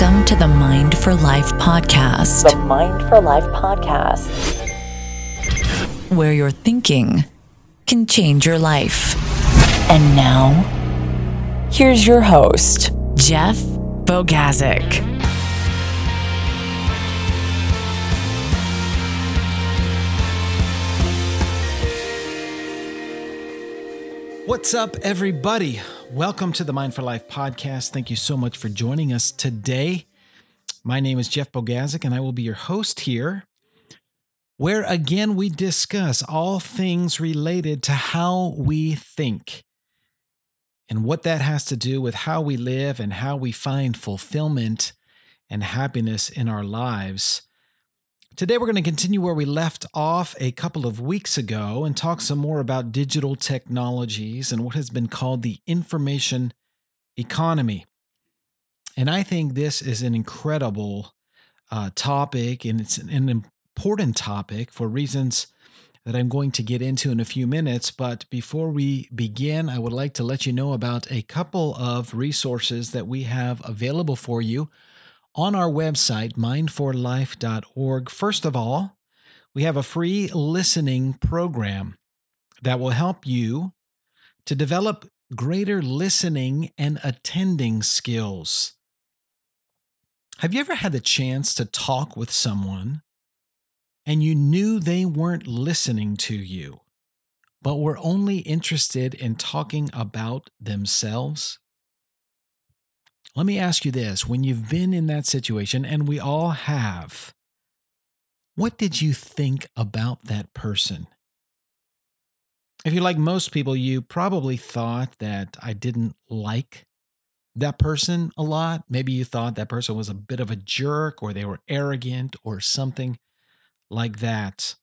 Welcome to the Mind for Life podcast, The Mind for Life podcast. where your thinking can change your life. And now, here's your host, Jeff Bogazic. What's up, everybody? Welcome to the Mind for Life podcast. Thank you so much for joining us today. My name is Jeff Bogazic, and I will be your host here, where again we discuss all things related to how we think and what that has to do with how we live and how we find fulfillment and happiness in our lives. Today, we're going to continue where we left off a couple of weeks ago and talk some more about digital technologies and what has been called the information economy. And I think this is an incredible uh, topic, and it's an important topic for reasons that I'm going to get into in a few minutes. But before we begin, I would like to let you know about a couple of resources that we have available for you on our website, mindforlife.org. First of all, we have a free listening program that will help you to develop greater listening and attending skills. Have you ever had the chance to talk with someone and you knew they weren't listening to you, but were only interested in talking about themselves? Let me ask you this when you've been in that situation, and we all have, what did you think about that person? If you're like most people, you probably thought that I didn't like that person a lot. Maybe you thought that person was a bit of a jerk or they were arrogant or something like that.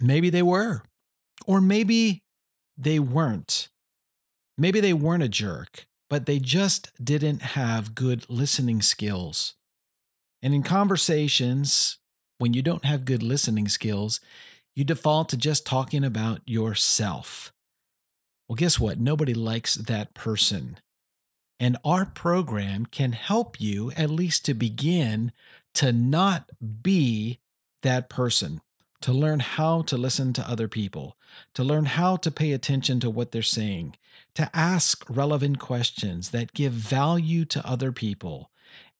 Maybe they were, or maybe they weren't. Maybe they weren't a jerk but they just didn't have good listening skills. And in conversations, when you don't have good listening skills, you default to just talking about yourself. Well, guess what? Nobody likes that person. And our program can help you, at least to begin, to not be that person, to learn how to listen to other people, to learn how to pay attention to what they're saying, to ask relevant questions that give value to other people.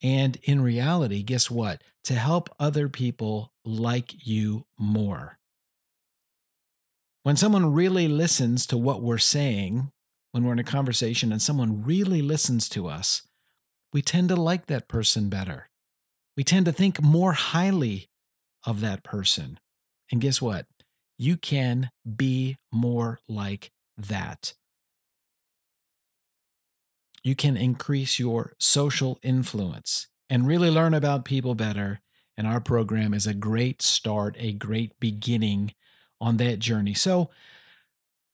And in reality, guess what? To help other people like you more. When someone really listens to what we're saying, when we're in a conversation and someone really listens to us, we tend to like that person better. We tend to think more highly of that person. And guess what? You can be more like that you can increase your social influence and really learn about people better. And our program is a great start, a great beginning on that journey. So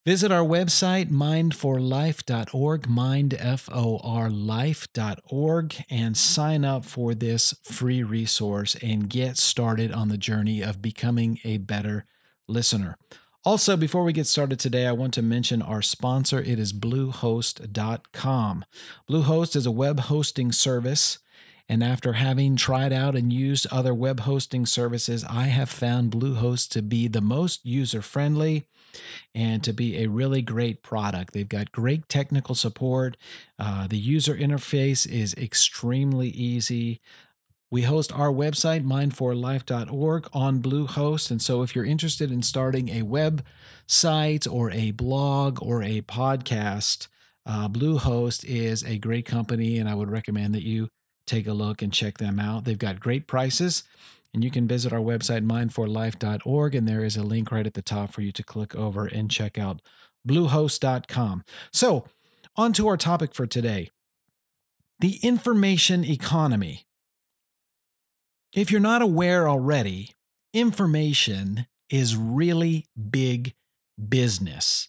visit our website, mindforlife.org, mindforlife.org, and sign up for this free resource and get started on the journey of becoming a better listener. Also, before we get started today, I want to mention our sponsor. It is Bluehost.com. Bluehost is a web hosting service. And after having tried out and used other web hosting services, I have found Bluehost to be the most user friendly and to be a really great product. They've got great technical support. Uh, the user interface is extremely easy. We host our website, mindforlife.org, on Bluehost. And so if you're interested in starting a website or a blog or a podcast, uh, Bluehost is a great company, and I would recommend that you take a look and check them out. They've got great prices, and you can visit our website, mindforlife.org, and there is a link right at the top for you to click over and check out bluehost.com. So, on to our topic for today the information economy. If you're not aware already, information is really big business.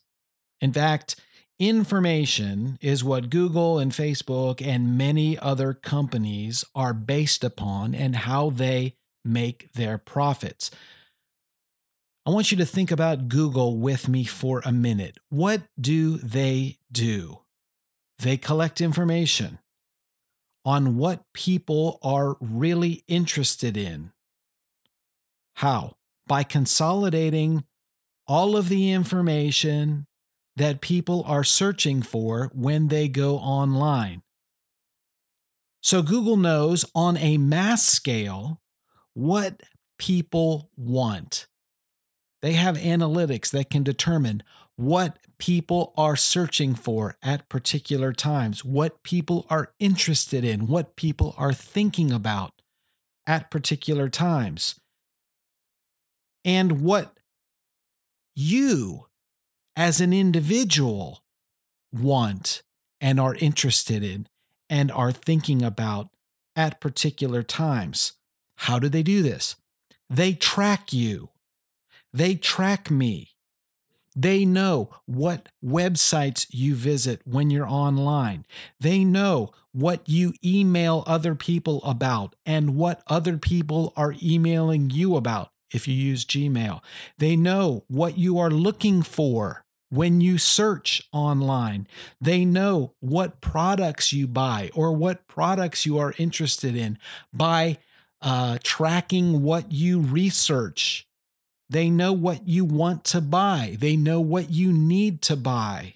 In fact, information is what Google and Facebook and many other companies are based upon and how they make their profits. I want you to think about Google with me for a minute. What do they do? They collect information on what people are really interested in. How? By consolidating all of the information that people are searching for when they go online. So Google knows on a mass scale what people want. They have analytics that can determine what people are searching for at particular times, what people are interested in, what people are thinking about at particular times, and what you as an individual want and are interested in and are thinking about at particular times. How do they do this? They track you. They track me. They know what websites you visit when you're online. They know what you email other people about and what other people are emailing you about if you use Gmail. They know what you are looking for when you search online. They know what products you buy or what products you are interested in by uh, tracking what you research they know what you want to buy. They know what you need to buy.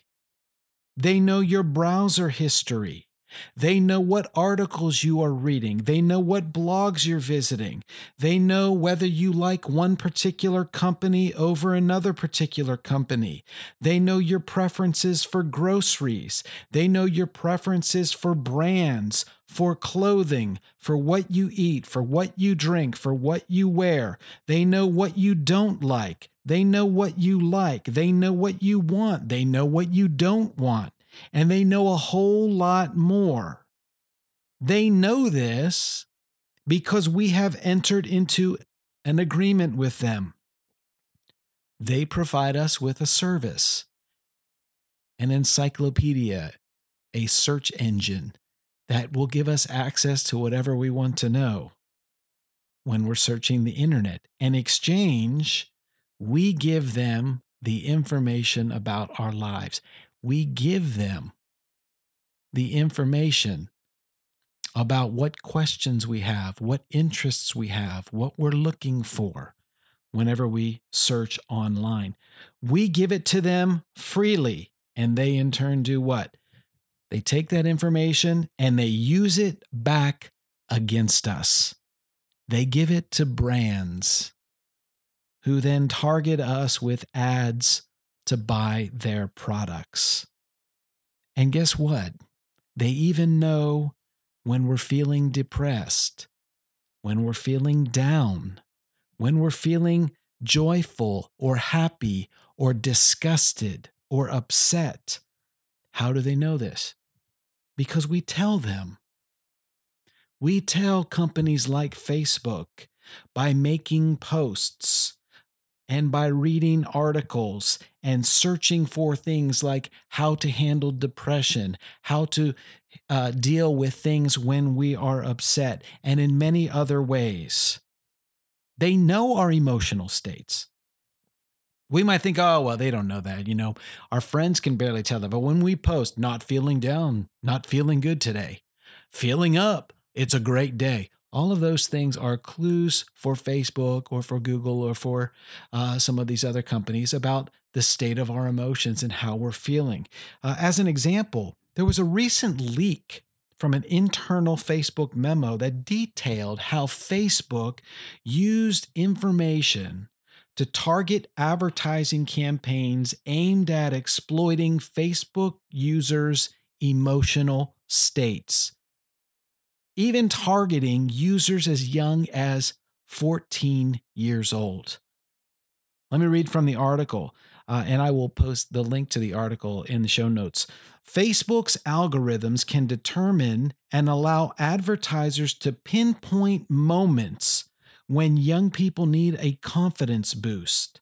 They know your browser history. They know what articles you are reading. They know what blogs you're visiting. They know whether you like one particular company over another particular company. They know your preferences for groceries. They know your preferences for brands, for clothing, for what you eat, for what you drink, for what you wear. They know what you don't like. They know what you like. They know what you want. They know what you don't want and they know a whole lot more. They know this because we have entered into an agreement with them. They provide us with a service, an encyclopedia, a search engine that will give us access to whatever we want to know when we're searching the internet. In exchange, we give them the information about our lives we give them the information about what questions we have, what interests we have, what we're looking for whenever we search online. We give it to them freely, and they in turn do what? They take that information and they use it back against us. They give it to brands who then target us with ads to buy their products. And guess what? They even know when we're feeling depressed, when we're feeling down, when we're feeling joyful or happy or disgusted or upset. How do they know this? Because we tell them. We tell companies like Facebook by making posts and by reading articles and searching for things like how to handle depression, how to uh, deal with things when we are upset, and in many other ways. They know our emotional states. We might think, oh, well, they don't know that. You know, our friends can barely tell that. But when we post, not feeling down, not feeling good today, feeling up, it's a great day. All of those things are clues for Facebook or for Google or for uh, some of these other companies about the state of our emotions and how we're feeling. Uh, as an example, there was a recent leak from an internal Facebook memo that detailed how Facebook used information to target advertising campaigns aimed at exploiting Facebook users' emotional states even targeting users as young as 14 years old. Let me read from the article, uh, and I will post the link to the article in the show notes. Facebook's algorithms can determine and allow advertisers to pinpoint moments when young people need a confidence boost.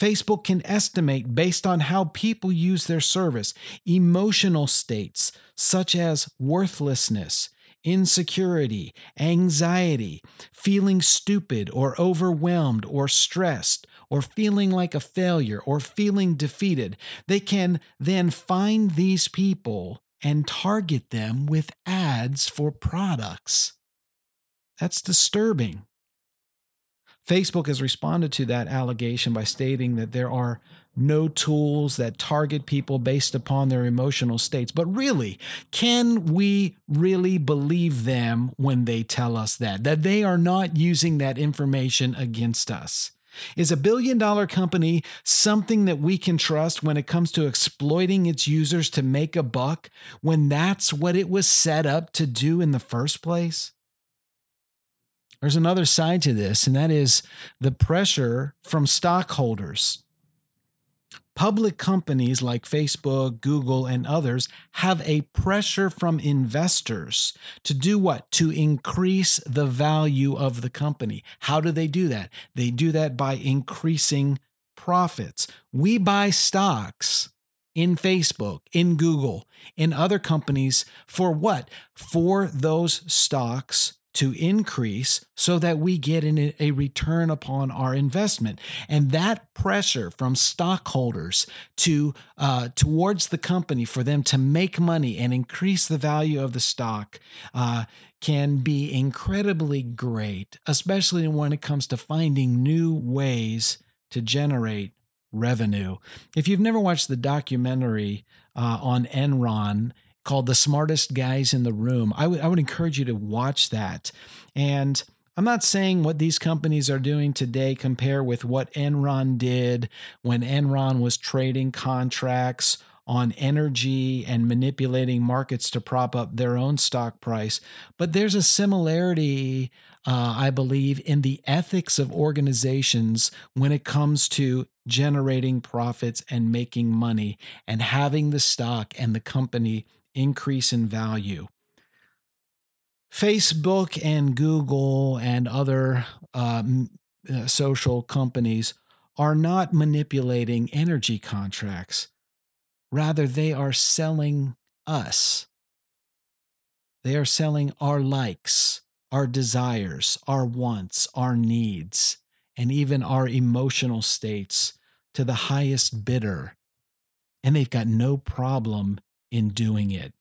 Facebook can estimate based on how people use their service emotional states such as worthlessness, insecurity, anxiety, feeling stupid or overwhelmed or stressed, or feeling like a failure or feeling defeated. They can then find these people and target them with ads for products. That's disturbing. Facebook has responded to that allegation by stating that there are no tools that target people based upon their emotional states. But really, can we really believe them when they tell us that? That they are not using that information against us? Is a billion dollar company something that we can trust when it comes to exploiting its users to make a buck when that's what it was set up to do in the first place? There's another side to this, and that is the pressure from stockholders Public companies like Facebook, Google, and others have a pressure from investors to do what? To increase the value of the company. How do they do that? They do that by increasing profits. We buy stocks in Facebook, in Google, in other companies for what? For those stocks to increase so that we get a return upon our investment. And that pressure from stockholders to uh, towards the company for them to make money and increase the value of the stock uh, can be incredibly great especially when it comes to finding new ways to generate revenue. If you've never watched the documentary uh, on enron called The Smartest Guys in the Room. I would would encourage you to watch that. And I'm not saying what these companies are doing today compare with what Enron did when Enron was trading contracts on energy and manipulating markets to prop up their own stock price. But there's a similarity, uh, I believe, in the ethics of organizations when it comes to generating profits and making money and having the stock and the company increase in value. Facebook and Google and other uh, uh, social companies are not manipulating energy contracts. Rather, they are selling us. They are selling our likes, our desires, our wants, our needs, and even our emotional states to the highest bidder. And they've got no problem in doing it.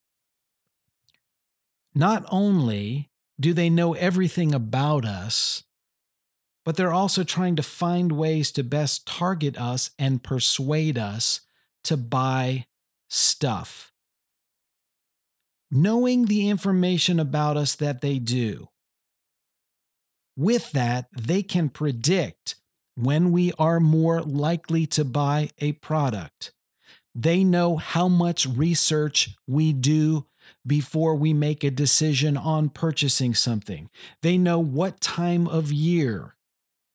Not only do they know everything about us, but they're also trying to find ways to best target us and persuade us to buy stuff. Knowing the information about us that they do, with that, they can predict when we are more likely to buy a product. They know how much research we do before we make a decision on purchasing something. They know what time of year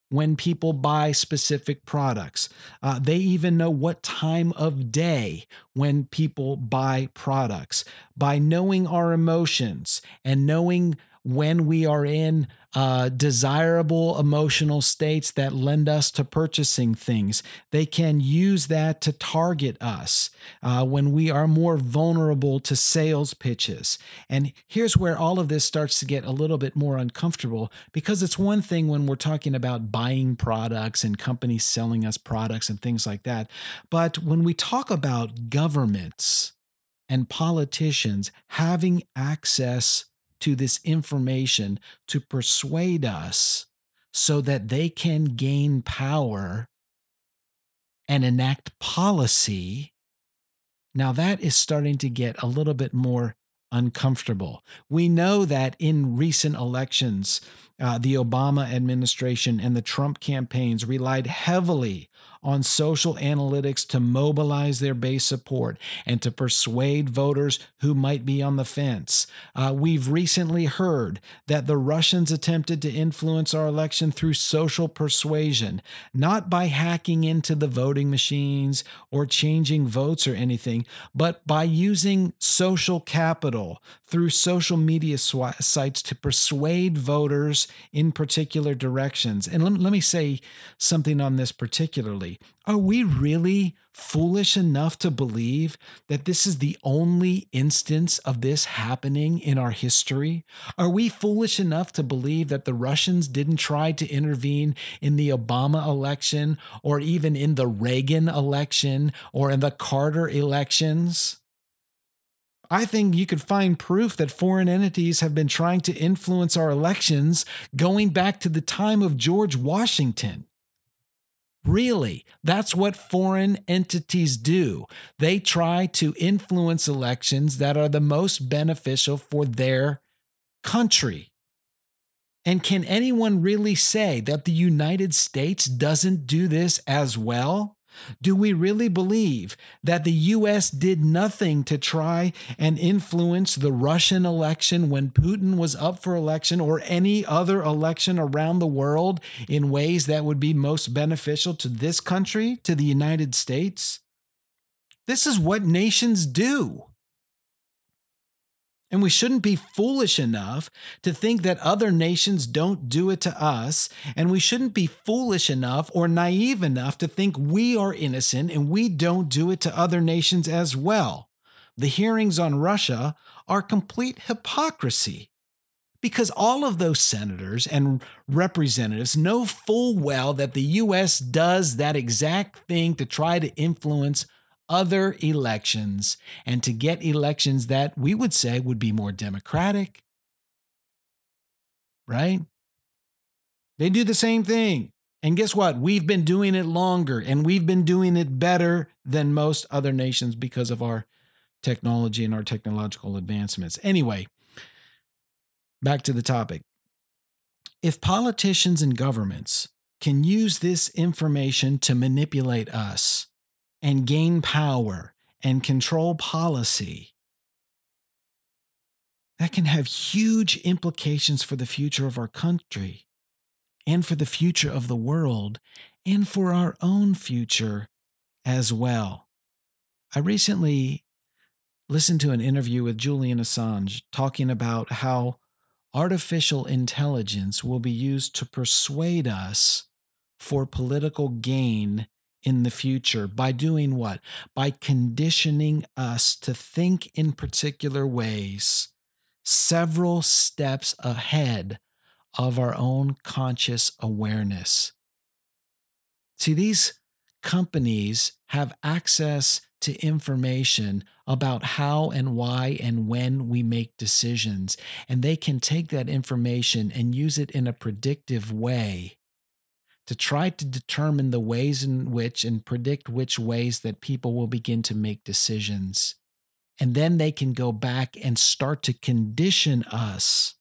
when people buy specific products. Uh, they even know what time of day when people buy products. By knowing our emotions and knowing when we are in uh, desirable emotional states that lend us to purchasing things. They can use that to target us uh, when we are more vulnerable to sales pitches. And here's where all of this starts to get a little bit more uncomfortable because it's one thing when we're talking about buying products and companies selling us products and things like that. But when we talk about governments, and politicians having access to this information to persuade us so that they can gain power and enact policy. Now, that is starting to get a little bit more uncomfortable. We know that in recent elections, uh, the Obama administration and the Trump campaigns relied heavily on social analytics to mobilize their base support and to persuade voters who might be on the fence. Uh, we've recently heard that the Russians attempted to influence our election through social persuasion, not by hacking into the voting machines or changing votes or anything, but by using social capital through social media sw- sites to persuade voters in particular directions. And let, let me say something on this particularly. Are we really foolish enough to believe that this is the only instance of this happening in our history? Are we foolish enough to believe that the Russians didn't try to intervene in the Obama election or even in the Reagan election or in the Carter elections? I think you could find proof that foreign entities have been trying to influence our elections going back to the time of George Washington. Really, that's what foreign entities do. They try to influence elections that are the most beneficial for their country. And can anyone really say that the United States doesn't do this as well? Do we really believe that the US did nothing to try and influence the Russian election when Putin was up for election or any other election around the world in ways that would be most beneficial to this country, to the United States? This is what nations do. And we shouldn't be foolish enough to think that other nations don't do it to us. And we shouldn't be foolish enough or naive enough to think we are innocent and we don't do it to other nations as well. The hearings on Russia are complete hypocrisy because all of those senators and representatives know full well that the U.S. does that exact thing to try to influence other elections and to get elections that we would say would be more democratic. Right? They do the same thing. And guess what? We've been doing it longer and we've been doing it better than most other nations because of our technology and our technological advancements. Anyway, back to the topic. If politicians and governments can use this information to manipulate us, and gain power and control policy, that can have huge implications for the future of our country and for the future of the world and for our own future as well. I recently listened to an interview with Julian Assange talking about how artificial intelligence will be used to persuade us for political gain in the future by doing what? By conditioning us to think in particular ways, several steps ahead of our own conscious awareness. See, these companies have access to information about how and why and when we make decisions, and they can take that information and use it in a predictive way to try to determine the ways in which and predict which ways that people will begin to make decisions. And then they can go back and start to condition us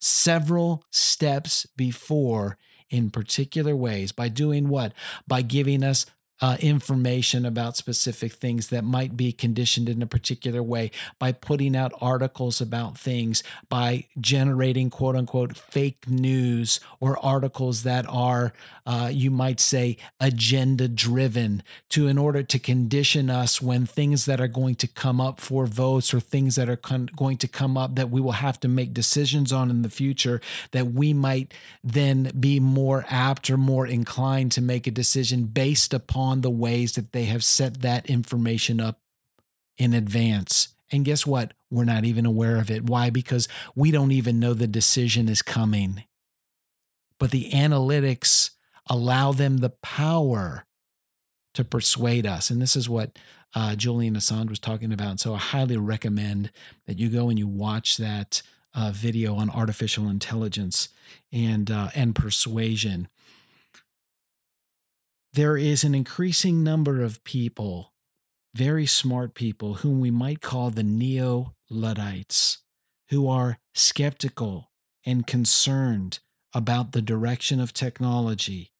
several steps before in particular ways by doing what? By giving us uh, information about specific things that might be conditioned in a particular way by putting out articles about things, by generating quote unquote fake news or articles that are, uh, you might say, agenda driven to in order to condition us when things that are going to come up for votes or things that are con- going to come up that we will have to make decisions on in the future that we might then be more apt or more inclined to make a decision based upon on the ways that they have set that information up in advance. And guess what? We're not even aware of it. Why? Because we don't even know the decision is coming. But the analytics allow them the power to persuade us. And this is what uh, Julian Assange was talking about. So I highly recommend that you go and you watch that uh, video on artificial intelligence and uh, and persuasion there is an increasing number of people, very smart people, whom we might call the neo Luddites, who are skeptical and concerned about the direction of technology.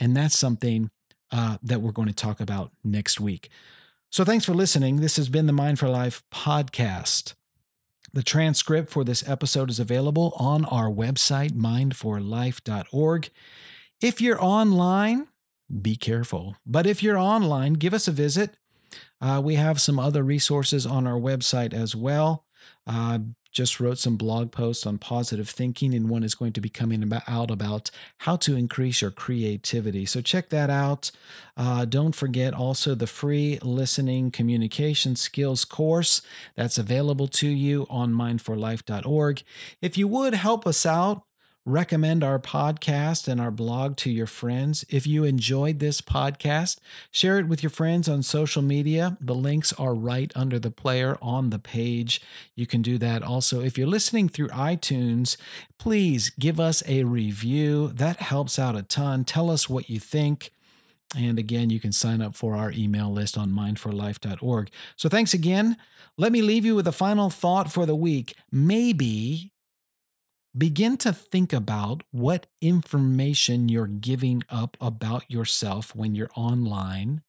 And that's something uh, that we're going to talk about next week. So thanks for listening. This has been the Mind for Life podcast. The transcript for this episode is available on our website, mindforlife.org. If you're online, be careful. But if you're online, give us a visit. Uh, we have some other resources on our website as well. Uh, just wrote some blog posts on positive thinking, and one is going to be coming about, out about how to increase your creativity. So check that out. Uh, don't forget also the free listening communication skills course that's available to you on mindforlife.org. If you would help us out, recommend our podcast and our blog to your friends. If you enjoyed this podcast, share it with your friends on social media. The links are right under the player on the page. You can do that also. If you're listening through iTunes, please give us a review. That helps out a ton. Tell us what you think. And again, you can sign up for our email list on mindforlife.org. So thanks again. Let me leave you with a final thought for the week. Maybe begin to think about what information you're giving up about yourself when you're online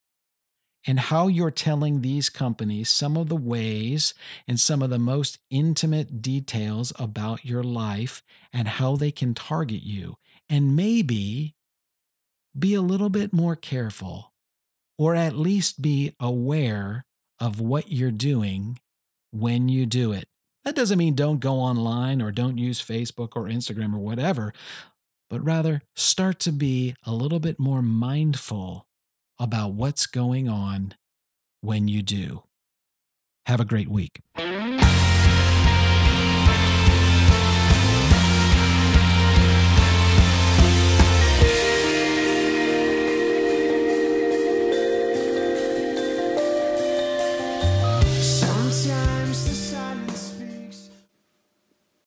and how you're telling these companies some of the ways and some of the most intimate details about your life and how they can target you. And maybe be a little bit more careful, or at least be aware of what you're doing when you do it. That doesn't mean don't go online or don't use Facebook or Instagram or whatever, but rather start to be a little bit more mindful about what's going on when you do. Have a great week.